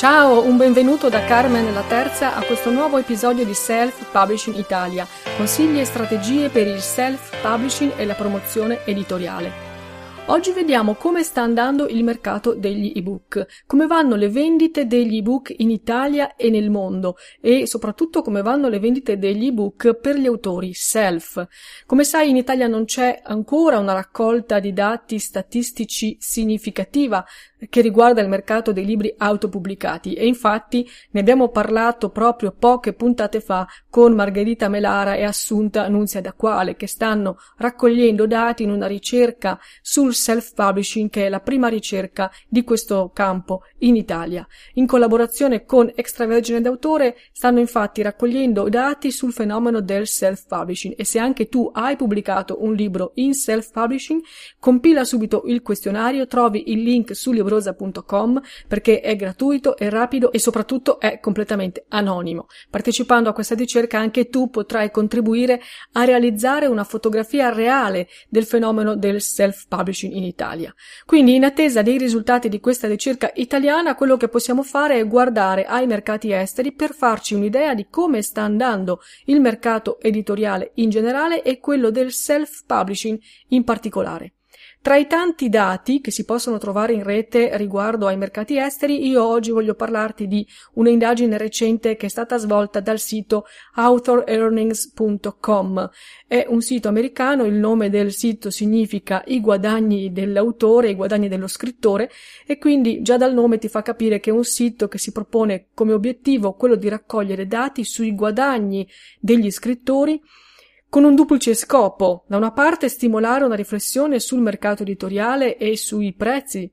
Ciao, un benvenuto da Carmen la Terza a questo nuovo episodio di Self Publishing Italia, consigli e strategie per il self publishing e la promozione editoriale. Oggi vediamo come sta andando il mercato degli ebook, come vanno le vendite degli ebook in Italia e nel mondo e soprattutto come vanno le vendite degli ebook per gli autori self. Come sai in Italia non c'è ancora una raccolta di dati statistici significativa che riguarda il mercato dei libri autopubblicati e infatti ne abbiamo parlato proprio poche puntate fa con Margherita Melara e Assunta Nunzia D'Acquale che stanno raccogliendo dati in una ricerca sul self-publishing che è la prima ricerca di questo campo in Italia. In collaborazione con Extravergine d'autore stanno infatti raccogliendo dati sul fenomeno del self-publishing e se anche tu hai pubblicato un libro in self-publishing compila subito il questionario, trovi il link sul libro librosa.com perché è gratuito, è rapido e soprattutto è completamente anonimo. Partecipando a questa ricerca anche tu potrai contribuire a realizzare una fotografia reale del fenomeno del self-publishing in Italia. Quindi in attesa dei risultati di questa ricerca italiana, quello che possiamo fare è guardare ai mercati esteri per farci un'idea di come sta andando il mercato editoriale in generale e quello del self-publishing in particolare. Tra i tanti dati che si possono trovare in rete riguardo ai mercati esteri, io oggi voglio parlarti di un'indagine recente che è stata svolta dal sito authorearnings.com. È un sito americano, il nome del sito significa i guadagni dell'autore, i guadagni dello scrittore e quindi già dal nome ti fa capire che è un sito che si propone come obiettivo quello di raccogliere dati sui guadagni degli scrittori con un duplice scopo, da una parte stimolare una riflessione sul mercato editoriale e sui prezzi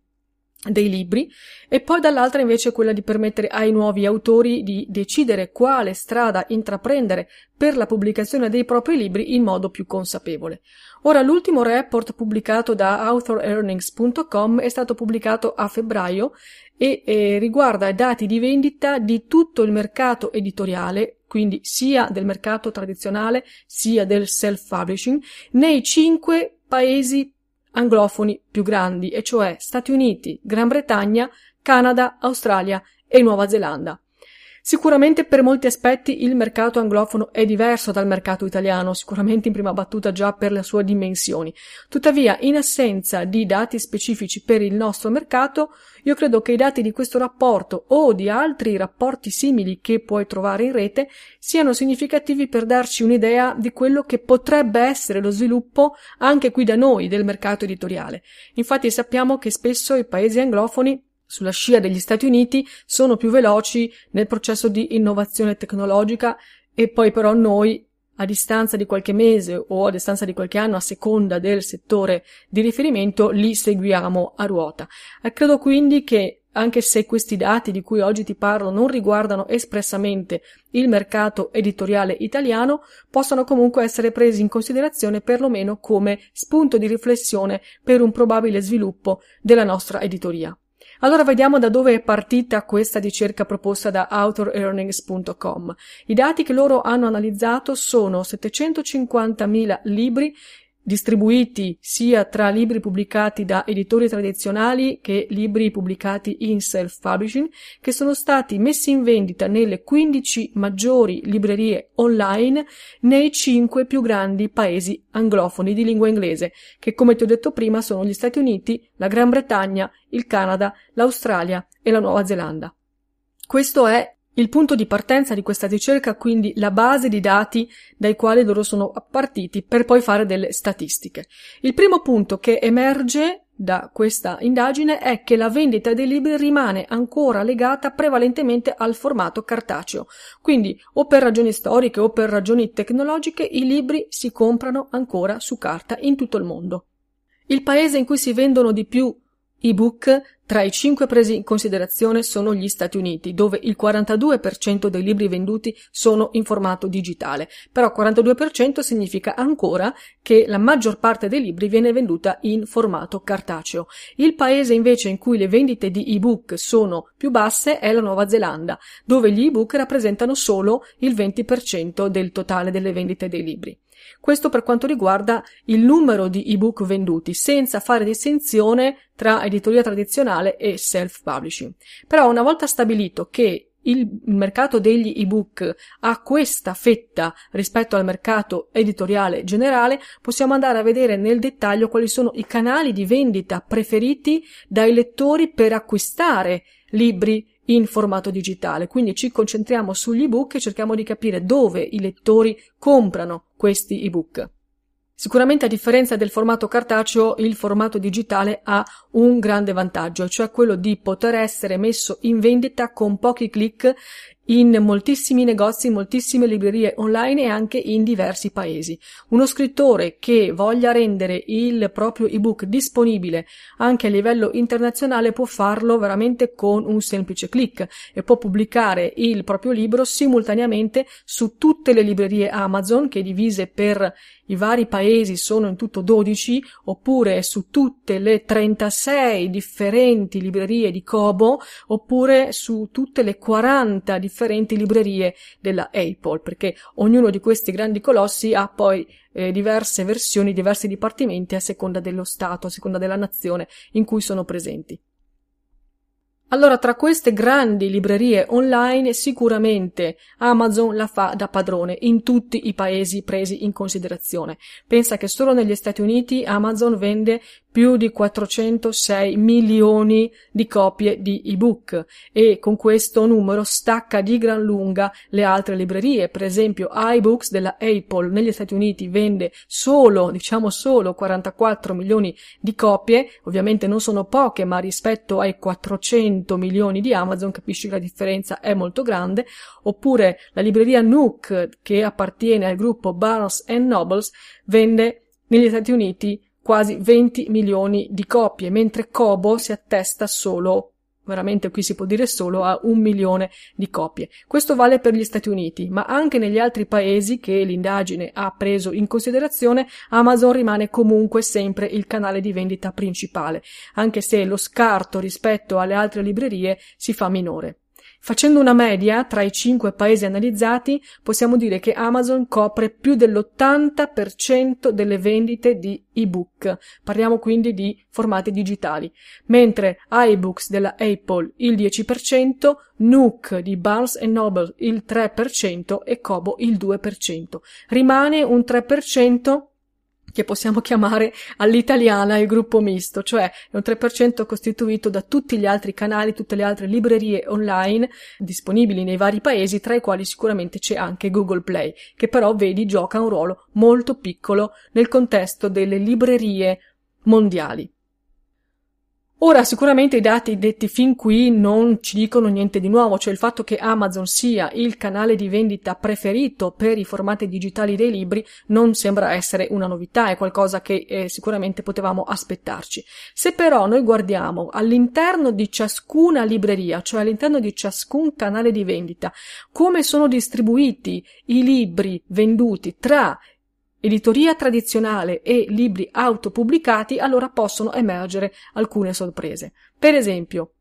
dei libri e poi dall'altra invece quella di permettere ai nuovi autori di decidere quale strada intraprendere per la pubblicazione dei propri libri in modo più consapevole. Ora l'ultimo report pubblicato da authorEarnings.com è stato pubblicato a febbraio e eh, riguarda dati di vendita di tutto il mercato editoriale quindi sia del mercato tradizionale sia del self-publishing, nei cinque paesi anglofoni più grandi, e cioè Stati Uniti, Gran Bretagna, Canada, Australia e Nuova Zelanda. Sicuramente per molti aspetti il mercato anglofono è diverso dal mercato italiano, sicuramente in prima battuta già per le sue dimensioni. Tuttavia, in assenza di dati specifici per il nostro mercato, io credo che i dati di questo rapporto o di altri rapporti simili che puoi trovare in rete siano significativi per darci un'idea di quello che potrebbe essere lo sviluppo anche qui da noi del mercato editoriale. Infatti sappiamo che spesso i paesi anglofoni sulla scia degli Stati Uniti sono più veloci nel processo di innovazione tecnologica e poi però noi a distanza di qualche mese o a distanza di qualche anno a seconda del settore di riferimento li seguiamo a ruota. E credo quindi che anche se questi dati di cui oggi ti parlo non riguardano espressamente il mercato editoriale italiano, possano comunque essere presi in considerazione perlomeno come spunto di riflessione per un probabile sviluppo della nostra editoria. Allora vediamo da dove è partita questa ricerca proposta da AuthorEarnings.com. I dati che loro hanno analizzato sono 750.000 libri distribuiti sia tra libri pubblicati da editori tradizionali che libri pubblicati in self-publishing, che sono stati messi in vendita nelle 15 maggiori librerie online nei 5 più grandi paesi anglofoni di lingua inglese, che come ti ho detto prima sono gli Stati Uniti, la Gran Bretagna, il Canada, l'Australia e la Nuova Zelanda. Questo è il punto di partenza di questa ricerca, quindi la base di dati dai quali loro sono partiti per poi fare delle statistiche. Il primo punto che emerge da questa indagine è che la vendita dei libri rimane ancora legata prevalentemente al formato cartaceo. Quindi o per ragioni storiche o per ragioni tecnologiche i libri si comprano ancora su carta in tutto il mondo. Il paese in cui si vendono di più ebook tra i cinque presi in considerazione sono gli Stati Uniti, dove il 42% dei libri venduti sono in formato digitale, però 42% significa ancora che la maggior parte dei libri viene venduta in formato cartaceo. Il paese invece in cui le vendite di ebook sono più basse è la Nuova Zelanda, dove gli ebook rappresentano solo il 20% del totale delle vendite dei libri. Questo per quanto riguarda il numero di ebook venduti, senza fare distinzione tra editoria tradizionale e self-publishing. Però una volta stabilito che il mercato degli ebook ha questa fetta rispetto al mercato editoriale generale, possiamo andare a vedere nel dettaglio quali sono i canali di vendita preferiti dai lettori per acquistare libri in formato digitale. Quindi ci concentriamo sugli ebook e cerchiamo di capire dove i lettori comprano questi ebook. Sicuramente a differenza del formato cartaceo, il formato digitale ha un grande vantaggio, cioè quello di poter essere messo in vendita con pochi clic in moltissimi negozi, in moltissime librerie online e anche in diversi paesi. Uno scrittore che voglia rendere il proprio ebook disponibile anche a livello internazionale può farlo veramente con un semplice clic e può pubblicare il proprio libro simultaneamente su tutte le librerie Amazon che divise per i vari paesi sono in tutto 12 oppure su tutte le 36 differenti librerie di Kobo oppure su tutte le 40 differenti differenti librerie della Apple, perché ognuno di questi grandi colossi ha poi eh, diverse versioni, diversi dipartimenti a seconda dello Stato, a seconda della nazione in cui sono presenti. Allora, tra queste grandi librerie online, sicuramente Amazon la fa da padrone in tutti i paesi presi in considerazione. Pensa che solo negli Stati Uniti Amazon vende più di 406 milioni di copie di ebook e con questo numero stacca di gran lunga le altre librerie. Per esempio, iBooks della Apple negli Stati Uniti vende solo, diciamo solo 44 milioni di copie. Ovviamente non sono poche, ma rispetto ai 400 milioni di Amazon capisci che la differenza è molto grande. Oppure la libreria Nook che appartiene al gruppo Barnes Nobles vende negli Stati Uniti quasi 20 milioni di copie, mentre Kobo si attesta solo veramente qui si può dire solo a un milione di copie. Questo vale per gli Stati Uniti, ma anche negli altri paesi che l'indagine ha preso in considerazione, Amazon rimane comunque sempre il canale di vendita principale, anche se lo scarto rispetto alle altre librerie si fa minore. Facendo una media tra i cinque paesi analizzati, possiamo dire che Amazon copre più dell'80% delle vendite di ebook. Parliamo quindi di formati digitali. Mentre iBooks della Apple il 10%, Nook di Barnes Noble il 3% e Kobo il 2%. Rimane un 3% che possiamo chiamare all'italiana il gruppo misto, cioè è un 3% costituito da tutti gli altri canali, tutte le altre librerie online disponibili nei vari paesi, tra i quali sicuramente c'è anche Google Play, che però vedi gioca un ruolo molto piccolo nel contesto delle librerie mondiali. Ora, sicuramente i dati detti fin qui non ci dicono niente di nuovo, cioè il fatto che Amazon sia il canale di vendita preferito per i formati digitali dei libri non sembra essere una novità, è qualcosa che eh, sicuramente potevamo aspettarci. Se però noi guardiamo all'interno di ciascuna libreria, cioè all'interno di ciascun canale di vendita, come sono distribuiti i libri venduti tra editoria tradizionale e libri autopubblicati, allora possono emergere alcune sorprese. Per esempio,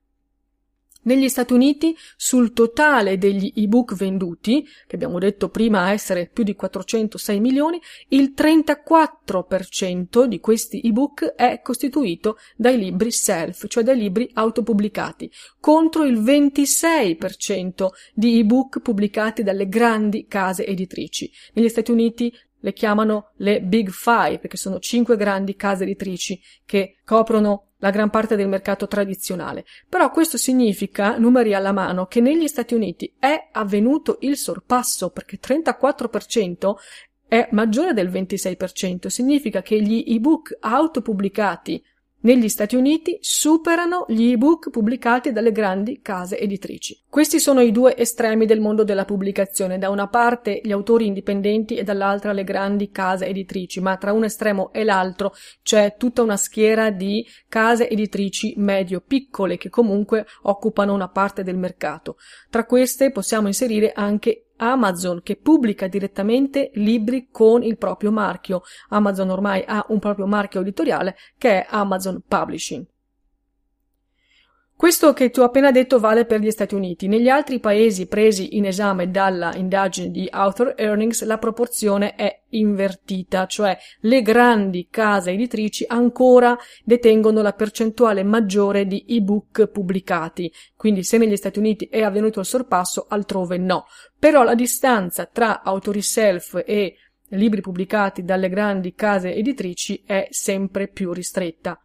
Negli Stati Uniti, sul totale degli ebook venduti, che abbiamo detto prima essere più di 406 milioni, il 34% di questi ebook è costituito dai libri self, cioè dai libri autopubblicati, contro il 26% di ebook pubblicati dalle grandi case editrici. Negli Stati Uniti le chiamano le Big Five, perché sono cinque grandi case editrici che coprono la gran parte del mercato tradizionale. Però questo significa, numeri alla mano, che negli Stati Uniti è avvenuto il sorpasso, perché 34% è maggiore del 26%, significa che gli ebook autopubblicati negli Stati Uniti superano gli ebook pubblicati dalle grandi case editrici. Questi sono i due estremi del mondo della pubblicazione, da una parte gli autori indipendenti e dall'altra le grandi case editrici, ma tra un estremo e l'altro c'è tutta una schiera di case editrici medio-piccole che comunque occupano una parte del mercato. Tra queste possiamo inserire anche Amazon che pubblica direttamente libri con il proprio marchio. Amazon ormai ha un proprio marchio editoriale che è Amazon Publishing. Questo che ti ho appena detto vale per gli Stati Uniti. Negli altri paesi presi in esame dalla indagine di Author Earnings la proporzione è invertita, cioè le grandi case editrici ancora detengono la percentuale maggiore di ebook pubblicati. Quindi se negli Stati Uniti è avvenuto il sorpasso, altrove no. Però la distanza tra autori self e libri pubblicati dalle grandi case editrici è sempre più ristretta.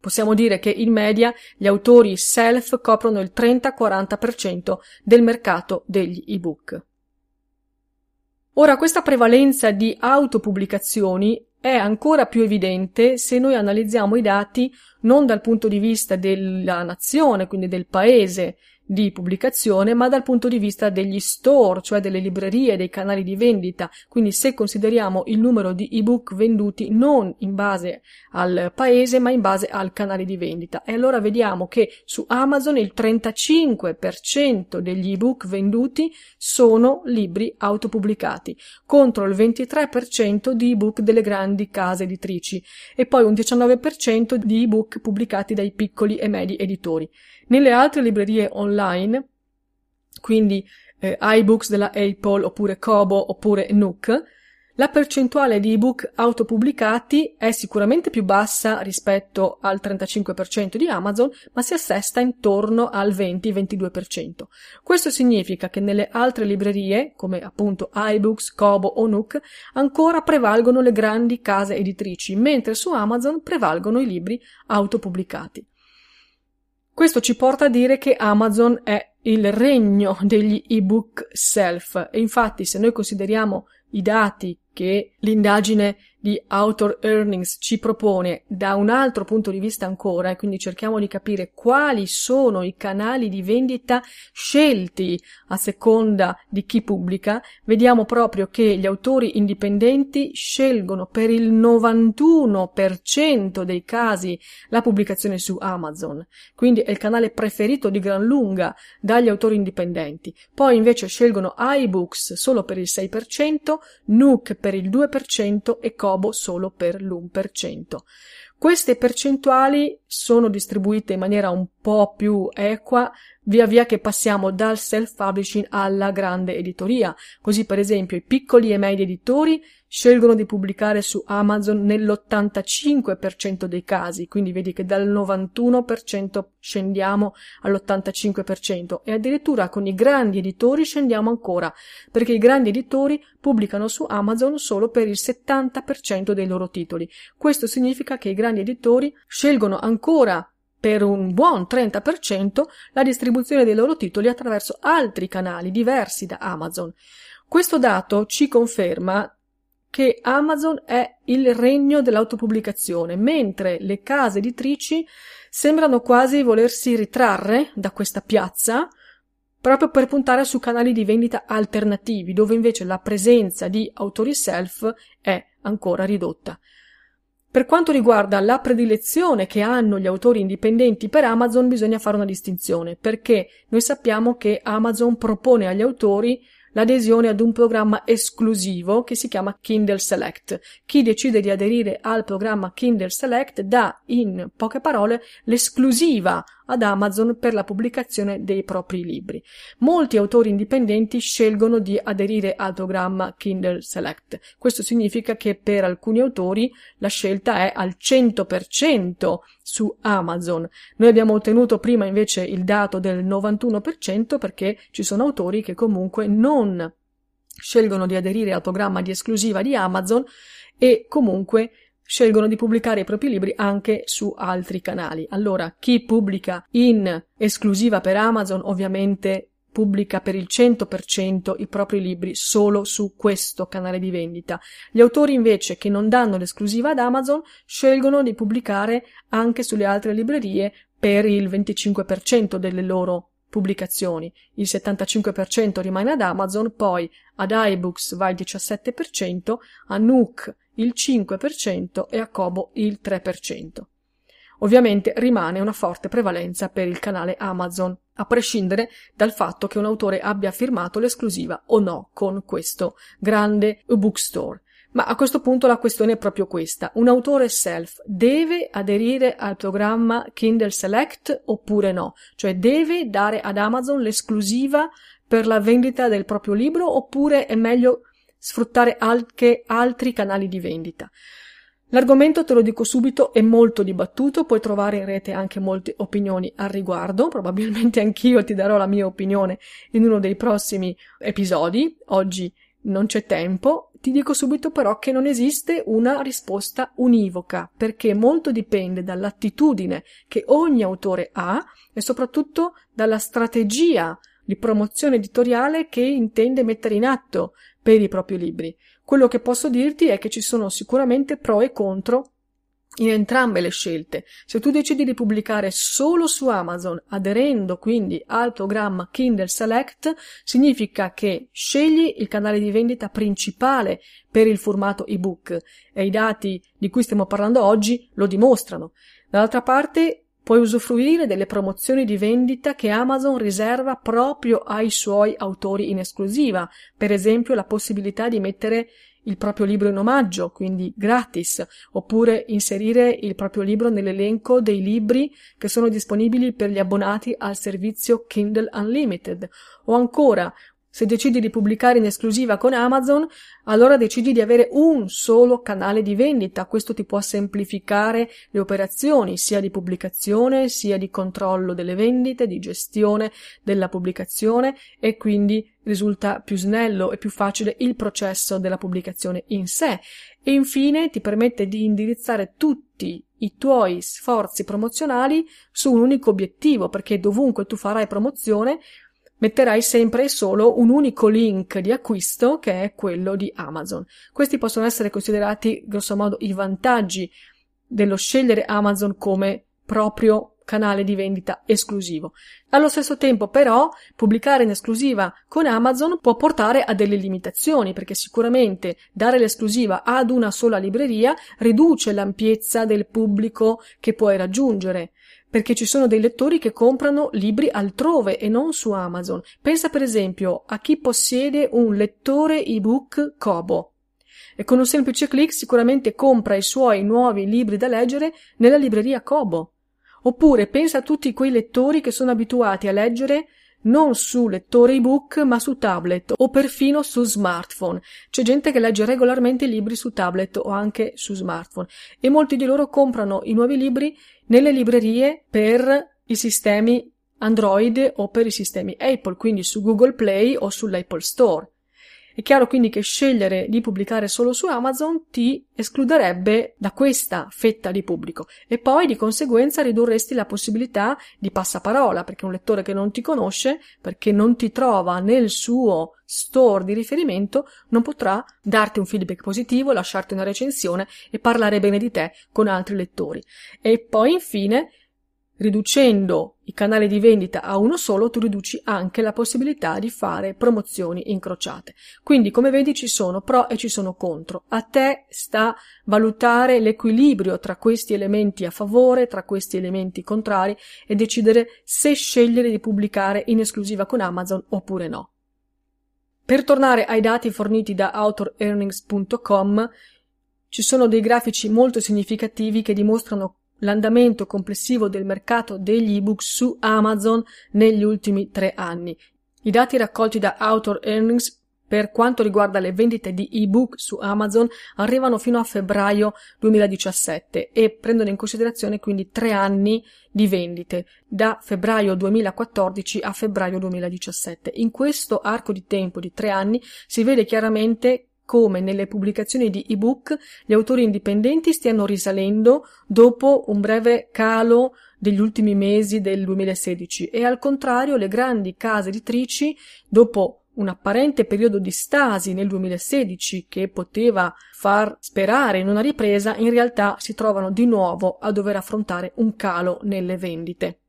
Possiamo dire che in media gli autori self coprono il 30-40% del mercato degli ebook. Ora, questa prevalenza di autopubblicazioni è ancora più evidente se noi analizziamo i dati non dal punto di vista della nazione, quindi del paese di pubblicazione, ma dal punto di vista degli store, cioè delle librerie, dei canali di vendita. Quindi se consideriamo il numero di ebook venduti non in base al paese, ma in base al canale di vendita. E allora vediamo che su Amazon il 35% degli ebook venduti sono libri autopubblicati, contro il 23% di ebook delle grandi case editrici e poi un 19% di ebook pubblicati dai piccoli e medi editori. Nelle altre librerie online, quindi eh, iBooks della Apple oppure Kobo oppure Nook, la percentuale di ebook autopubblicati è sicuramente più bassa rispetto al 35% di Amazon, ma si assesta intorno al 20-22%. Questo significa che nelle altre librerie, come appunto iBooks, Kobo o Nook, ancora prevalgono le grandi case editrici, mentre su Amazon prevalgono i libri autopubblicati. Questo ci porta a dire che Amazon è il regno degli ebook self. E infatti se noi consideriamo i dati che l'indagine di Author Earnings ci propone da un altro punto di vista ancora e quindi cerchiamo di capire quali sono i canali di vendita scelti a seconda di chi pubblica, vediamo proprio che gli autori indipendenti scelgono per il 91% dei casi la pubblicazione su Amazon, quindi è il canale preferito di gran lunga dagli autori indipendenti. Poi invece scelgono iBooks solo per il 6%, Nook per il 2% e Kobo solo per l'1%. Queste percentuali sono distribuite in maniera un po' più equa via via che passiamo dal self-publishing alla grande editoria. Così, per esempio, i piccoli e medi editori scelgono di pubblicare su Amazon nell'85% dei casi, quindi vedi che dal 91% scendiamo all'85% e addirittura con i grandi editori scendiamo ancora, perché i grandi editori pubblicano su Amazon solo per il 70% dei loro titoli. Questo significa che i grandi editori scelgono ancora per un buon 30% la distribuzione dei loro titoli attraverso altri canali diversi da Amazon. Questo dato ci conferma che Amazon è il regno dell'autopubblicazione, mentre le case editrici sembrano quasi volersi ritrarre da questa piazza proprio per puntare su canali di vendita alternativi, dove invece la presenza di autori self è ancora ridotta. Per quanto riguarda la predilezione che hanno gli autori indipendenti per Amazon, bisogna fare una distinzione, perché noi sappiamo che Amazon propone agli autori l'adesione ad un programma esclusivo che si chiama Kindle Select. Chi decide di aderire al programma Kindle Select dà, in poche parole, l'esclusiva ad Amazon per la pubblicazione dei propri libri. Molti autori indipendenti scelgono di aderire al programma Kindle Select. Questo significa che per alcuni autori la scelta è al 100% su Amazon. Noi abbiamo ottenuto prima invece il dato del 91% perché ci sono autori che comunque non scelgono di aderire al programma di esclusiva di Amazon e comunque scelgono di pubblicare i propri libri anche su altri canali. Allora, chi pubblica in esclusiva per Amazon ovviamente pubblica per il 100% i propri libri solo su questo canale di vendita. Gli autori invece che non danno l'esclusiva ad Amazon scelgono di pubblicare anche sulle altre librerie per il 25% delle loro pubblicazioni. Il 75% rimane ad Amazon, poi ad iBooks va il 17%, a Nook il 5% e a Kobo il 3%. Ovviamente rimane una forte prevalenza per il canale Amazon, a prescindere dal fatto che un autore abbia firmato l'esclusiva o no con questo grande bookstore. Ma a questo punto la questione è proprio questa. Un autore self deve aderire al programma Kindle Select oppure no? Cioè deve dare ad Amazon l'esclusiva per la vendita del proprio libro oppure è meglio sfruttare anche altri canali di vendita. L'argomento, te lo dico subito, è molto dibattuto, puoi trovare in rete anche molte opinioni al riguardo, probabilmente anch'io ti darò la mia opinione in uno dei prossimi episodi, oggi non c'è tempo, ti dico subito però che non esiste una risposta univoca, perché molto dipende dall'attitudine che ogni autore ha e soprattutto dalla strategia di promozione editoriale che intende mettere in atto per i propri libri. Quello che posso dirti è che ci sono sicuramente pro e contro in entrambe le scelte. Se tu decidi di pubblicare solo su Amazon, aderendo quindi al programma Kindle Select, significa che scegli il canale di vendita principale per il formato ebook e i dati di cui stiamo parlando oggi lo dimostrano. Dall'altra parte, Puoi usufruire delle promozioni di vendita che Amazon riserva proprio ai suoi autori in esclusiva, per esempio la possibilità di mettere il proprio libro in omaggio, quindi gratis, oppure inserire il proprio libro nell'elenco dei libri che sono disponibili per gli abbonati al servizio Kindle Unlimited, o ancora se decidi di pubblicare in esclusiva con Amazon, allora decidi di avere un solo canale di vendita. Questo ti può semplificare le operazioni sia di pubblicazione, sia di controllo delle vendite, di gestione della pubblicazione e quindi risulta più snello e più facile il processo della pubblicazione in sé. E infine ti permette di indirizzare tutti i tuoi sforzi promozionali su un unico obiettivo, perché dovunque tu farai promozione metterai sempre e solo un unico link di acquisto che è quello di Amazon. Questi possono essere considerati grossomodo i vantaggi dello scegliere Amazon come proprio canale di vendita esclusivo. Allo stesso tempo, però, pubblicare in esclusiva con Amazon può portare a delle limitazioni, perché sicuramente dare l'esclusiva ad una sola libreria riduce l'ampiezza del pubblico che puoi raggiungere perché ci sono dei lettori che comprano libri altrove e non su Amazon. Pensa per esempio a chi possiede un lettore ebook Kobo e con un semplice clic sicuramente compra i suoi nuovi libri da leggere nella libreria Kobo. Oppure pensa a tutti quei lettori che sono abituati a leggere non su lettore ebook ma su tablet o perfino su smartphone. C'è gente che legge regolarmente libri su tablet o anche su smartphone e molti di loro comprano i nuovi libri nelle librerie per i sistemi Android o per i sistemi Apple, quindi su Google Play o sull'Apple Store. È chiaro quindi che scegliere di pubblicare solo su Amazon ti escluderebbe da questa fetta di pubblico e poi di conseguenza ridurresti la possibilità di passaparola perché un lettore che non ti conosce, perché non ti trova nel suo store di riferimento, non potrà darti un feedback positivo, lasciarti una recensione e parlare bene di te con altri lettori. E poi infine Riducendo i canali di vendita a uno solo, tu riduci anche la possibilità di fare promozioni incrociate. Quindi, come vedi, ci sono pro e ci sono contro. A te sta valutare l'equilibrio tra questi elementi a favore, tra questi elementi contrari e decidere se scegliere di pubblicare in esclusiva con Amazon oppure no. Per tornare ai dati forniti da autorearnings.com, ci sono dei grafici molto significativi che dimostrano l'andamento complessivo del mercato degli ebook su Amazon negli ultimi tre anni. I dati raccolti da Author Earnings per quanto riguarda le vendite di ebook su Amazon arrivano fino a febbraio 2017 e prendono in considerazione quindi tre anni di vendite da febbraio 2014 a febbraio 2017. In questo arco di tempo di tre anni si vede chiaramente come nelle pubblicazioni di ebook gli autori indipendenti stiano risalendo dopo un breve calo degli ultimi mesi del 2016 e al contrario le grandi case editrici dopo un apparente periodo di stasi nel 2016 che poteva far sperare in una ripresa, in realtà si trovano di nuovo a dover affrontare un calo nelle vendite.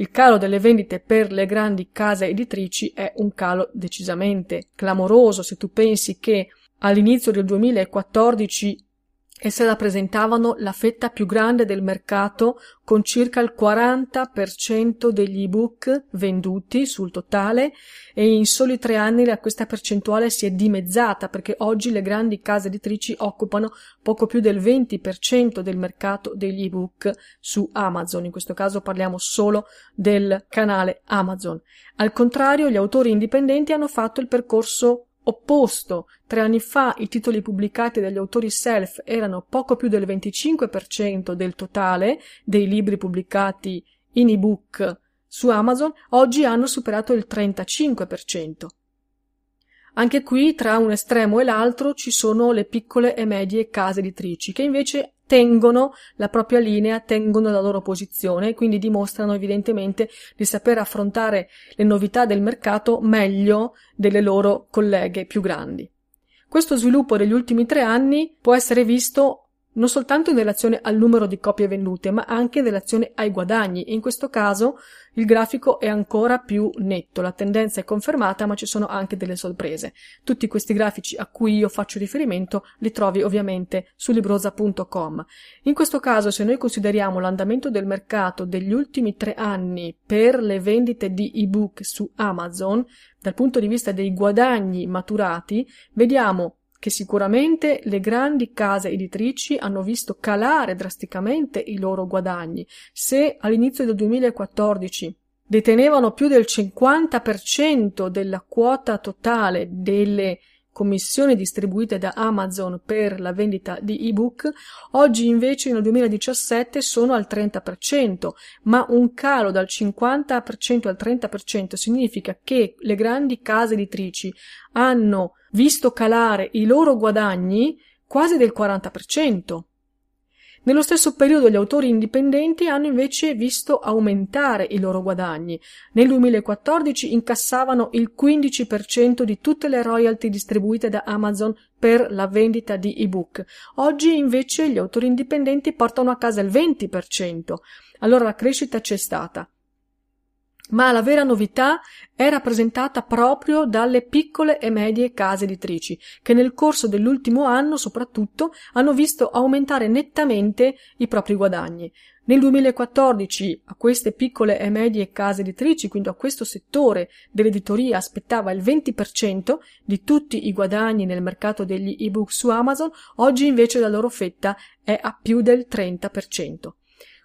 Il calo delle vendite per le grandi case editrici è un calo decisamente clamoroso se tu pensi che all'inizio del 2014 Esse rappresentavano la fetta più grande del mercato con circa il 40% degli ebook venduti sul totale e in soli tre anni questa percentuale si è dimezzata perché oggi le grandi case editrici occupano poco più del 20% del mercato degli ebook su Amazon. In questo caso parliamo solo del canale Amazon. Al contrario, gli autori indipendenti hanno fatto il percorso opposto. Tre anni fa i titoli pubblicati dagli autori self erano poco più del 25% del totale dei libri pubblicati in ebook su Amazon, oggi hanno superato il 35%. Anche qui, tra un estremo e l'altro, ci sono le piccole e medie case editrici, che invece tengono la propria linea, tengono la loro posizione, quindi dimostrano evidentemente di saper affrontare le novità del mercato meglio delle loro colleghe più grandi. Questo sviluppo degli ultimi tre anni può essere visto non soltanto in relazione al numero di copie vendute, ma anche in relazione ai guadagni. In questo caso il grafico è ancora più netto, la tendenza è confermata, ma ci sono anche delle sorprese. Tutti questi grafici a cui io faccio riferimento li trovi ovviamente su librosa.com. In questo caso, se noi consideriamo l'andamento del mercato degli ultimi tre anni per le vendite di ebook su Amazon, dal punto di vista dei guadagni maturati, vediamo che sicuramente le grandi case editrici hanno visto calare drasticamente i loro guadagni. Se all'inizio del 2014 detenevano più del 50% della quota totale delle commissioni distribuite da Amazon per la vendita di ebook, oggi invece nel 2017 sono al 30%, ma un calo dal 50% al 30% significa che le grandi case editrici hanno visto calare i loro guadagni quasi del 40%. Nello stesso periodo gli autori indipendenti hanno invece visto aumentare i loro guadagni. Nel 2014 incassavano il 15% di tutte le royalty distribuite da Amazon per la vendita di ebook. Oggi invece gli autori indipendenti portano a casa il 20%. Allora la crescita c'è stata ma la vera novità è rappresentata proprio dalle piccole e medie case editrici, che nel corso dell'ultimo anno soprattutto hanno visto aumentare nettamente i propri guadagni. Nel 2014 a queste piccole e medie case editrici, quindi a questo settore dell'editoria, aspettava il 20% di tutti i guadagni nel mercato degli ebook su Amazon, oggi invece la loro fetta è a più del 30%.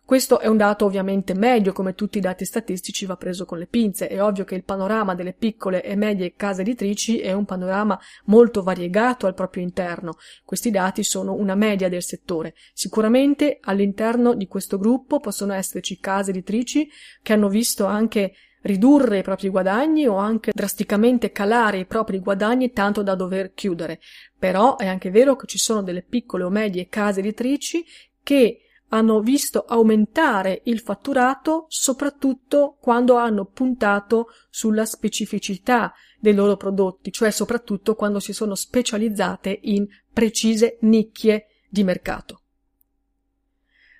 Questo è un dato ovviamente medio, come tutti i dati statistici va preso con le pinze. È ovvio che il panorama delle piccole e medie case editrici è un panorama molto variegato al proprio interno. Questi dati sono una media del settore. Sicuramente all'interno di questo gruppo possono esserci case editrici che hanno visto anche ridurre i propri guadagni o anche drasticamente calare i propri guadagni tanto da dover chiudere. Però è anche vero che ci sono delle piccole o medie case editrici che hanno visto aumentare il fatturato soprattutto quando hanno puntato sulla specificità dei loro prodotti, cioè soprattutto quando si sono specializzate in precise nicchie di mercato.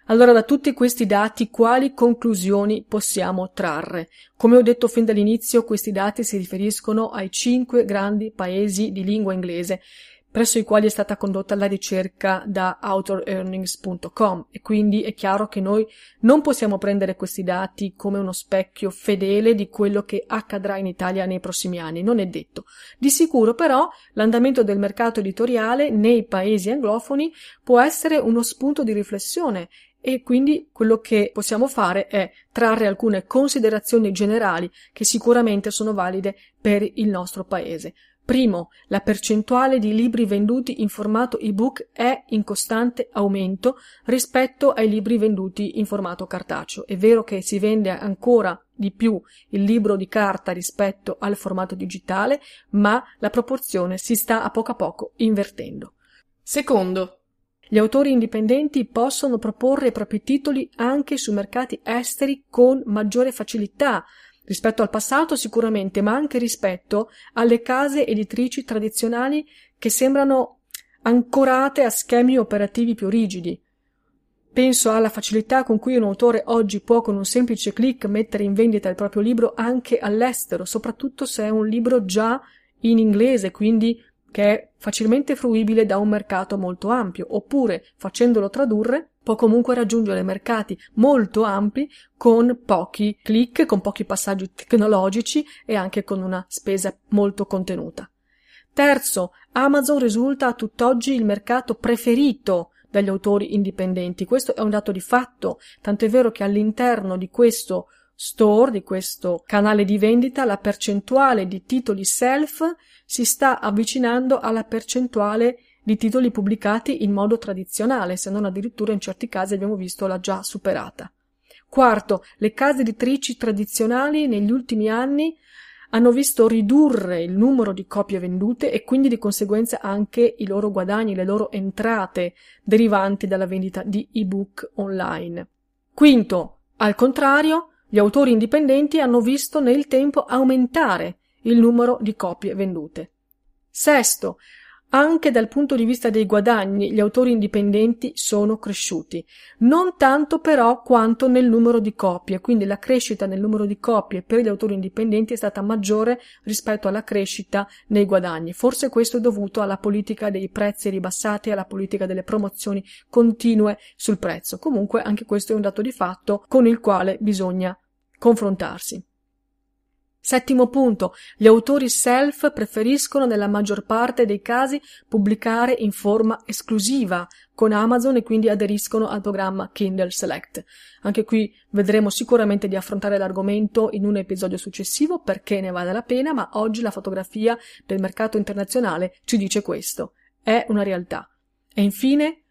Allora, da tutti questi dati, quali conclusioni possiamo trarre? Come ho detto fin dall'inizio, questi dati si riferiscono ai cinque grandi paesi di lingua inglese presso i quali è stata condotta la ricerca da autorearnings.com e quindi è chiaro che noi non possiamo prendere questi dati come uno specchio fedele di quello che accadrà in Italia nei prossimi anni, non è detto. Di sicuro però l'andamento del mercato editoriale nei paesi anglofoni può essere uno spunto di riflessione e quindi quello che possiamo fare è trarre alcune considerazioni generali che sicuramente sono valide per il nostro paese. Primo, la percentuale di libri venduti in formato ebook è in costante aumento rispetto ai libri venduti in formato cartaceo. È vero che si vende ancora di più il libro di carta rispetto al formato digitale, ma la proporzione si sta a poco a poco invertendo. Secondo, gli autori indipendenti possono proporre i propri titoli anche su mercati esteri con maggiore facilità, rispetto al passato sicuramente, ma anche rispetto alle case editrici tradizionali che sembrano ancorate a schemi operativi più rigidi. Penso alla facilità con cui un autore oggi può con un semplice clic mettere in vendita il proprio libro anche all'estero, soprattutto se è un libro già in inglese, quindi che è facilmente fruibile da un mercato molto ampio, oppure facendolo tradurre può comunque raggiungere mercati molto ampi con pochi click, con pochi passaggi tecnologici e anche con una spesa molto contenuta. Terzo, Amazon risulta a tutt'oggi il mercato preferito dagli autori indipendenti. Questo è un dato di fatto, tanto è vero che all'interno di questo store, di questo canale di vendita, la percentuale di titoli self si sta avvicinando alla percentuale di titoli pubblicati in modo tradizionale, se non addirittura in certi casi abbiamo visto l'ha già superata. Quarto, le case editrici tradizionali negli ultimi anni hanno visto ridurre il numero di copie vendute e quindi di conseguenza anche i loro guadagni, le loro entrate derivanti dalla vendita di ebook online. Quinto, al contrario, gli autori indipendenti hanno visto nel tempo aumentare il numero di copie vendute. Sesto, anche dal punto di vista dei guadagni gli autori indipendenti sono cresciuti, non tanto però quanto nel numero di copie, quindi la crescita nel numero di copie per gli autori indipendenti è stata maggiore rispetto alla crescita nei guadagni. Forse questo è dovuto alla politica dei prezzi ribassati alla politica delle promozioni continue sul prezzo. Comunque anche questo è un dato di fatto con il quale bisogna confrontarsi. Settimo punto. Gli autori self preferiscono nella maggior parte dei casi pubblicare in forma esclusiva con Amazon e quindi aderiscono al programma Kindle Select. Anche qui vedremo sicuramente di affrontare l'argomento in un episodio successivo perché ne vale la pena, ma oggi la fotografia del mercato internazionale ci dice questo. È una realtà. E infine,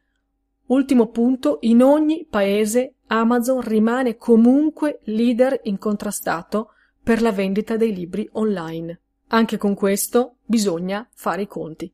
ultimo punto, in ogni paese Amazon rimane comunque leader incontrastato per la vendita dei libri online. Anche con questo bisogna fare i conti.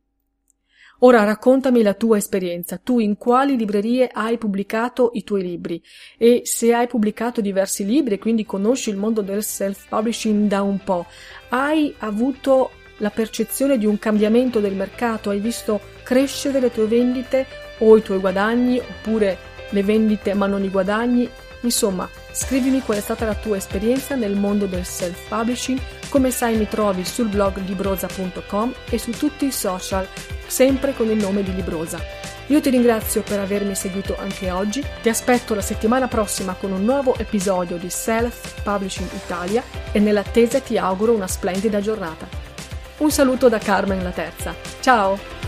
Ora raccontami la tua esperienza. Tu in quali librerie hai pubblicato i tuoi libri? E se hai pubblicato diversi libri e quindi conosci il mondo del self-publishing da un po', hai avuto la percezione di un cambiamento del mercato? Hai visto crescere le tue vendite o i tuoi guadagni oppure le vendite ma non i guadagni? Insomma, scrivimi qual è stata la tua esperienza nel mondo del self-publishing, come sai mi trovi sul blog librosa.com e su tutti i social, sempre con il nome di Librosa. Io ti ringrazio per avermi seguito anche oggi, ti aspetto la settimana prossima con un nuovo episodio di Self Publishing Italia e nell'attesa ti auguro una splendida giornata. Un saluto da Carmen la Terza. Ciao!